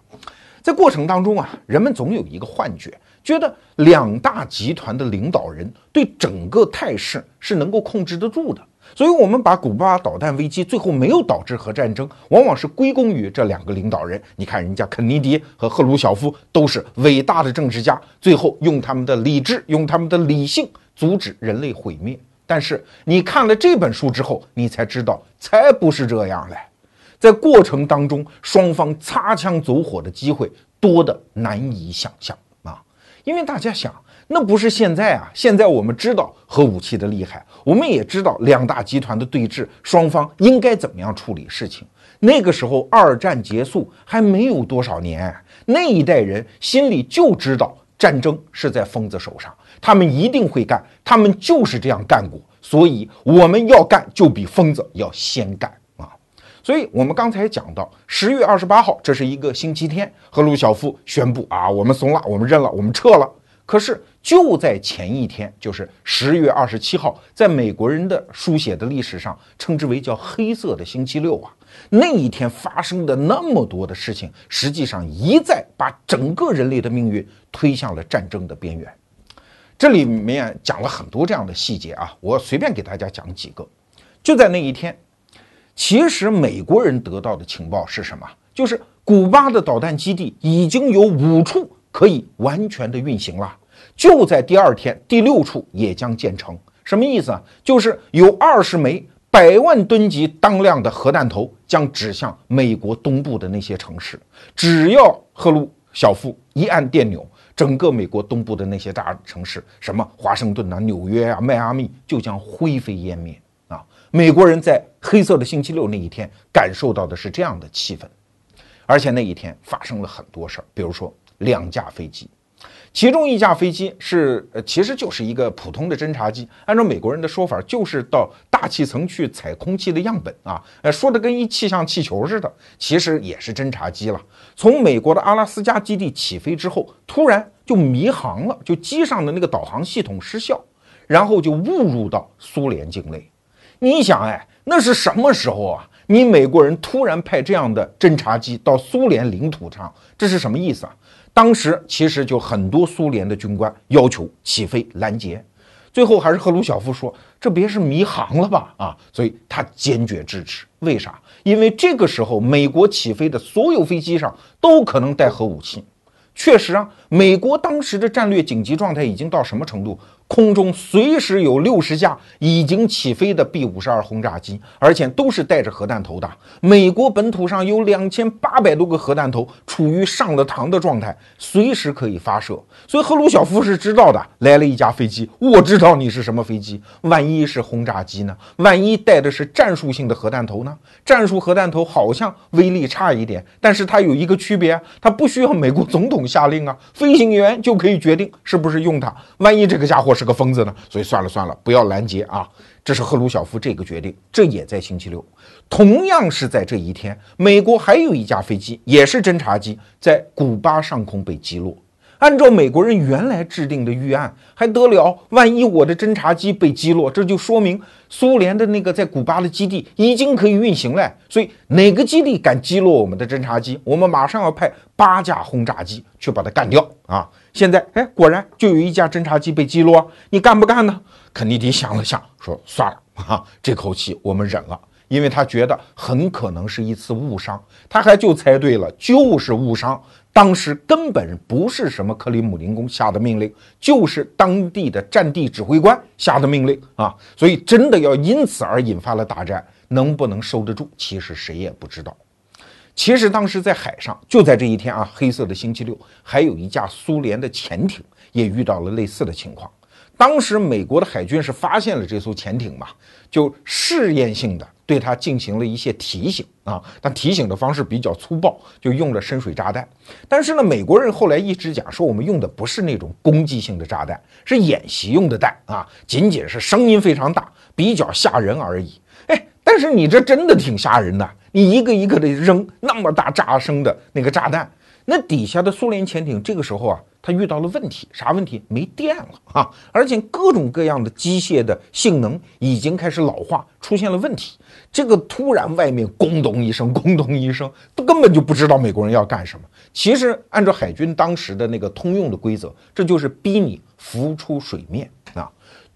在过程当中啊，人们总有一个幻觉，觉得两大集团的领导人对整个态势是能够控制得住的。所以，我们把古巴导弹危机最后没有导致核战争，往往是归功于这两个领导人。你看，人家肯尼迪和赫鲁晓夫都是伟大的政治家，最后用他们的理智、用他们的理性阻止人类毁灭。但是，你看了这本书之后，你才知道，才不是这样嘞。在过程当中，双方擦枪走火的机会多得难以想象啊！因为大家想。那不是现在啊！现在我们知道核武器的厉害，我们也知道两大集团的对峙，双方应该怎么样处理事情。那个时候二战结束还没有多少年，那一代人心里就知道战争是在疯子手上，他们一定会干，他们就是这样干过。所以我们要干，就比疯子要先干啊！所以我们刚才讲到十月二十八号，这是一个星期天，赫鲁晓夫宣布啊，我们怂了，我们认了，我们撤了。可是就在前一天，就是十月二十七号，在美国人的书写的历史上，称之为叫“黑色的星期六”啊。那一天发生的那么多的事情，实际上一再把整个人类的命运推向了战争的边缘。这里面讲了很多这样的细节啊，我随便给大家讲几个。就在那一天，其实美国人得到的情报是什么？就是古巴的导弹基地已经有五处可以完全的运行了。就在第二天，第六处也将建成。什么意思啊？就是有二十枚百万吨级当量的核弹头将指向美国东部的那些城市。只要赫鲁晓夫一按电钮。整个美国东部的那些大城市，什么华盛顿啊、纽约啊、迈阿密，就将灰飞烟灭啊！美国人在黑色的星期六那一天感受到的是这样的气氛，而且那一天发生了很多事儿，比如说两架飞机。其中一架飞机是，呃，其实就是一个普通的侦察机。按照美国人的说法，就是到大气层去采空气的样本啊，呃，说的跟一气象气球似的，其实也是侦察机了。从美国的阿拉斯加基地起飞之后，突然就迷航了，就机上的那个导航系统失效，然后就误入到苏联境内。你想，哎，那是什么时候啊？你美国人突然派这样的侦察机到苏联领土上，这是什么意思啊？当时其实就很多苏联的军官要求起飞拦截，最后还是赫鲁晓夫说：“这别是迷航了吧？”啊，所以他坚决支持。为啥？因为这个时候美国起飞的所有飞机上都可能带核武器。确实啊，美国当时的战略紧急状态已经到什么程度？空中随时有六十架已经起飞的 B 五十二轰炸机，而且都是带着核弹头的。美国本土上有两千八百多个核弹头，处于上了膛的状态，随时可以发射。所以赫鲁晓夫是知道的，来了一架飞机，我知道你是什么飞机。万一是轰炸机呢？万一带的是战术性的核弹头呢？战术核弹头好像威力差一点，但是它有一个区别，它不需要美国总统下令啊，飞行员就可以决定是不是用它。万一这个家伙。是个疯子呢，所以算了算了，不要拦截啊！这是赫鲁晓夫这个决定，这也在星期六，同样是在这一天，美国还有一架飞机，也是侦察机，在古巴上空被击落。按照美国人原来制定的预案，还得了？万一我的侦察机被击落，这就说明苏联的那个在古巴的基地已经可以运行了。所以哪个基地敢击落我们的侦察机，我们马上要派八架轰炸机去把它干掉啊！现在，哎，果然就有一架侦察机被击落，你干不干呢？肯尼迪想了想，说算了 啊，这口气我们忍了，因为他觉得很可能是一次误伤，他还就猜对了，就是误伤。当时根本不是什么克里姆林宫下的命令，就是当地的战地指挥官下的命令啊！所以真的要因此而引发了大战，能不能收得住，其实谁也不知道。其实当时在海上，就在这一天啊，黑色的星期六，还有一架苏联的潜艇也遇到了类似的情况。当时美国的海军是发现了这艘潜艇嘛，就试验性的对它进行了一些提醒啊，但提醒的方式比较粗暴，就用了深水炸弹。但是呢，美国人后来一直讲说，我们用的不是那种攻击性的炸弹，是演习用的弹啊，仅仅是声音非常大，比较吓人而已。但是你这真的挺吓人的，你一个一个的扔那么大炸声的那个炸弹。那底下的苏联潜艇这个时候啊，它遇到了问题，啥问题？没电了啊！而且各种各样的机械的性能已经开始老化，出现了问题。这个突然外面咣咚一声，咣咚一声，都根本就不知道美国人要干什么。其实按照海军当时的那个通用的规则，这就是逼你浮出水面。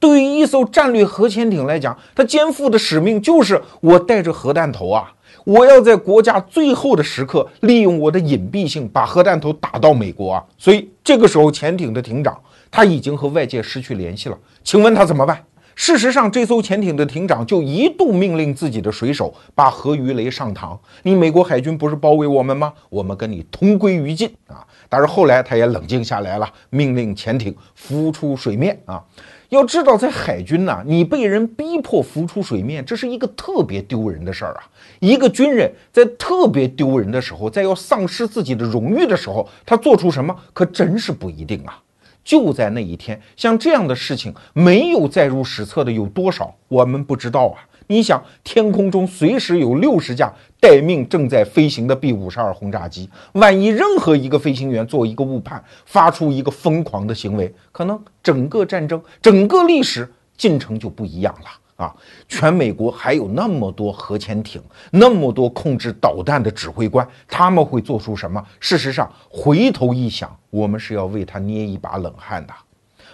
对于一艘战略核潜艇来讲，它肩负的使命就是我带着核弹头啊。我要在国家最后的时刻，利用我的隐蔽性，把核弹头打到美国啊！所以这个时候，潜艇的艇长他已经和外界失去联系了。请问他怎么办？事实上，这艘潜艇的艇长就一度命令自己的水手把核鱼雷上膛。你美国海军不是包围我们吗？我们跟你同归于尽啊！但是后来他也冷静下来了，命令潜艇浮出水面啊。要知道，在海军呢，你被人逼迫浮出水面，这是一个特别丢人的事儿啊。一个军人在特别丢人的时候，在要丧失自己的荣誉的时候，他做出什么，可真是不一定啊。就在那一天，像这样的事情没有载入史册的有多少？我们不知道啊。你想，天空中随时有六十架待命正在飞行的 B 五十二轰炸机，万一任何一个飞行员做一个误判，发出一个疯狂的行为，可能整个战争、整个历史进程就不一样了。啊，全美国还有那么多核潜艇，那么多控制导弹的指挥官，他们会做出什么？事实上，回头一想，我们是要为他捏一把冷汗的。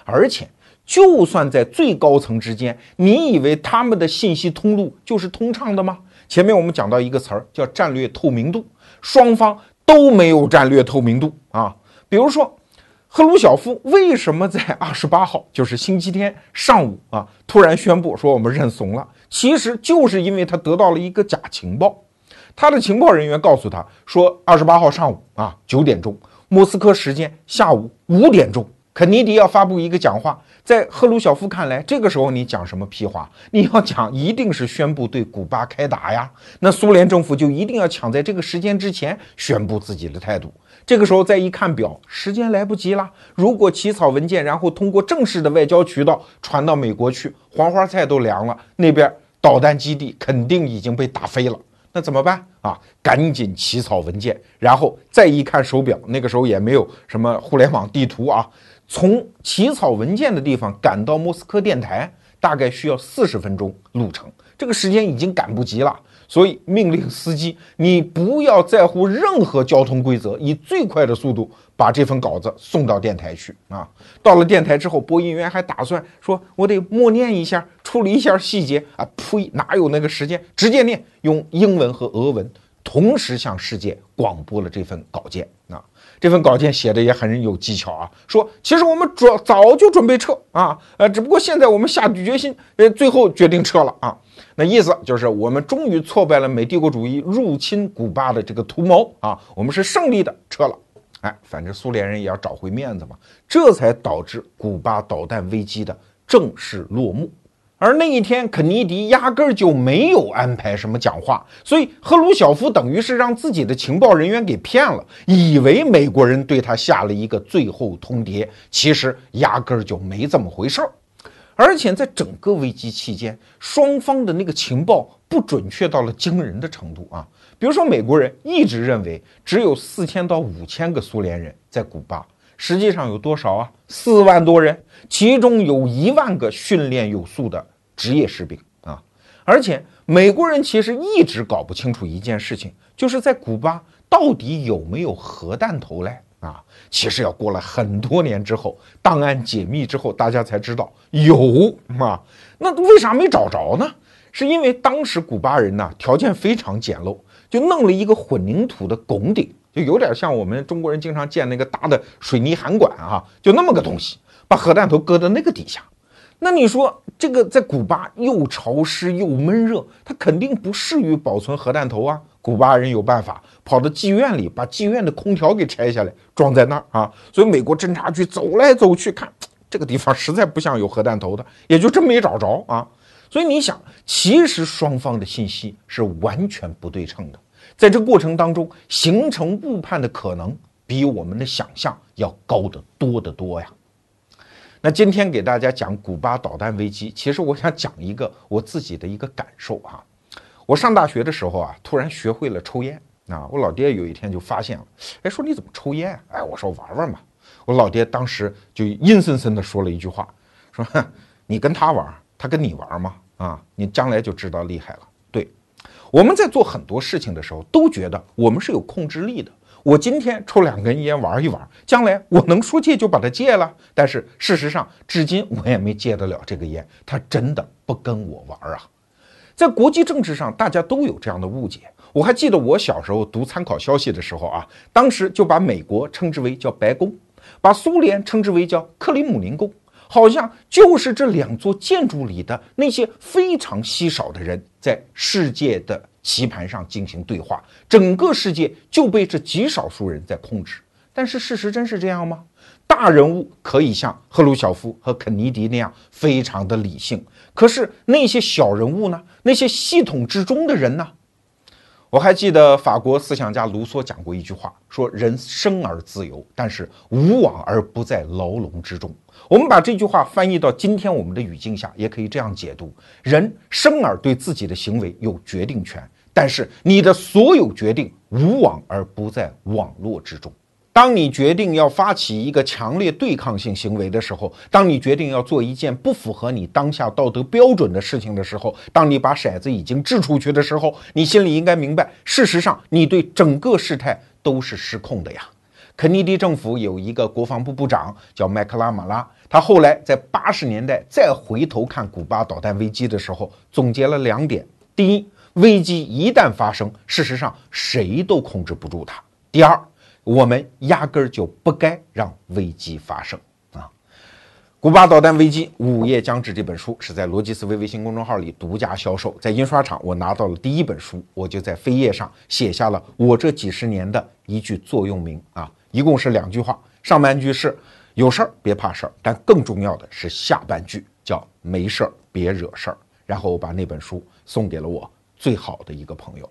而且，就算在最高层之间，你以为他们的信息通路就是通畅的吗？前面我们讲到一个词儿叫战略透明度，双方都没有战略透明度啊。比如说。赫鲁晓夫为什么在二十八号，就是星期天上午啊，突然宣布说我们认怂了？其实就是因为他得到了一个假情报，他的情报人员告诉他说，二十八号上午啊九点钟，莫斯科时间下午五点钟，肯尼迪要发布一个讲话。在赫鲁晓夫看来，这个时候你讲什么屁话？你要讲一定是宣布对古巴开打呀，那苏联政府就一定要抢在这个时间之前宣布自己的态度。这个时候再一看表，时间来不及了。如果起草文件，然后通过正式的外交渠道传到美国去，黄花菜都凉了。那边导弹基地肯定已经被打飞了。那怎么办啊？赶紧起草文件，然后再一看手表，那个时候也没有什么互联网地图啊。从起草文件的地方赶到莫斯科电台，大概需要四十分钟路程。这个时间已经赶不及了。所以命令司机，你不要在乎任何交通规则，以最快的速度把这份稿子送到电台去啊！到了电台之后，播音员还打算说，我得默念一下，处理一下细节啊！呸，哪有那个时间？直接念，用英文和俄文同时向世界广播了这份稿件啊！这份稿件写的也很有技巧啊，说其实我们早早就准备撤啊，呃，只不过现在我们下定决心，呃，最后决定撤了啊。那意思就是，我们终于挫败了美帝国主义入侵古巴的这个图谋啊，我们是胜利的，撤了。哎，反正苏联人也要找回面子嘛，这才导致古巴导弹危机的正式落幕。而那一天，肯尼迪压根儿就没有安排什么讲话，所以赫鲁晓夫等于是让自己的情报人员给骗了，以为美国人对他下了一个最后通牒，其实压根儿就没这么回事儿。而且在整个危机期间，双方的那个情报不准确到了惊人的程度啊！比如说，美国人一直认为只有四千到五千个苏联人在古巴，实际上有多少啊？四万多人，其中有一万个训练有素的职业士兵啊！而且美国人其实一直搞不清楚一件事情，就是在古巴到底有没有核弹头嘞？啊，其实要过了很多年之后，档案解密之后，大家才知道有啊。那为啥没找着呢？是因为当时古巴人呢条件非常简陋，就弄了一个混凝土的拱顶，就有点像我们中国人经常建那个大的水泥涵管啊，就那么个东西，把核弹头搁到那个底下。那你说这个在古巴又潮湿又闷热，它肯定不适于保存核弹头啊。古巴人有办法，跑到妓院里把妓院的空调给拆下来装在那儿啊。所以美国侦察局走来走去看这个地方，实在不像有核弹头的，也就真没找着啊。所以你想，其实双方的信息是完全不对称的，在这过程当中形成误判的可能比我们的想象要高得多得多呀。那今天给大家讲古巴导弹危机，其实我想讲一个我自己的一个感受啊。我上大学的时候啊，突然学会了抽烟啊。我老爹有一天就发现了，哎，说你怎么抽烟啊？哎，我说玩玩嘛。我老爹当时就阴森森地说了一句话，说你跟他玩，他跟你玩吗？啊，你将来就知道厉害了。对，我们在做很多事情的时候，都觉得我们是有控制力的。我今天抽两根烟玩一玩，将来我能说戒就把它戒了。但是事实上，至今我也没戒得了这个烟。他真的不跟我玩啊！在国际政治上，大家都有这样的误解。我还记得我小时候读参考消息的时候啊，当时就把美国称之为叫白宫，把苏联称之为叫克里姆林宫，好像就是这两座建筑里的那些非常稀少的人，在世界的棋盘上进行对话，整个世界就被这极少数人在控制。但是事实真是这样吗？大人物可以像赫鲁晓夫和肯尼迪那样非常的理性，可是那些小人物呢？那些系统之中的人呢？我还记得法国思想家卢梭讲过一句话，说人生而自由，但是无往而不在牢笼之中。我们把这句话翻译到今天我们的语境下，也可以这样解读：人生而对自己的行为有决定权，但是你的所有决定无往而不在网络之中。当你决定要发起一个强烈对抗性行为的时候，当你决定要做一件不符合你当下道德标准的事情的时候，当你把骰子已经掷出去的时候，你心里应该明白，事实上你对整个事态都是失控的呀。肯尼迪政府有一个国防部部长叫麦克拉马拉，他后来在八十年代再回头看古巴导弹危机的时候，总结了两点：第一，危机一旦发生，事实上谁都控制不住它；第二。我们压根儿就不该让危机发生啊！古巴导弹危机，午夜将至。这本书是在逻辑思维微信公众号里独家销售，在印刷厂我拿到了第一本书，我就在扉页上写下了我这几十年的一句座右铭啊，一共是两句话，上半句是有事儿别怕事儿，但更重要的是下半句叫没事儿别惹事儿。然后我把那本书送给了我最好的一个朋友。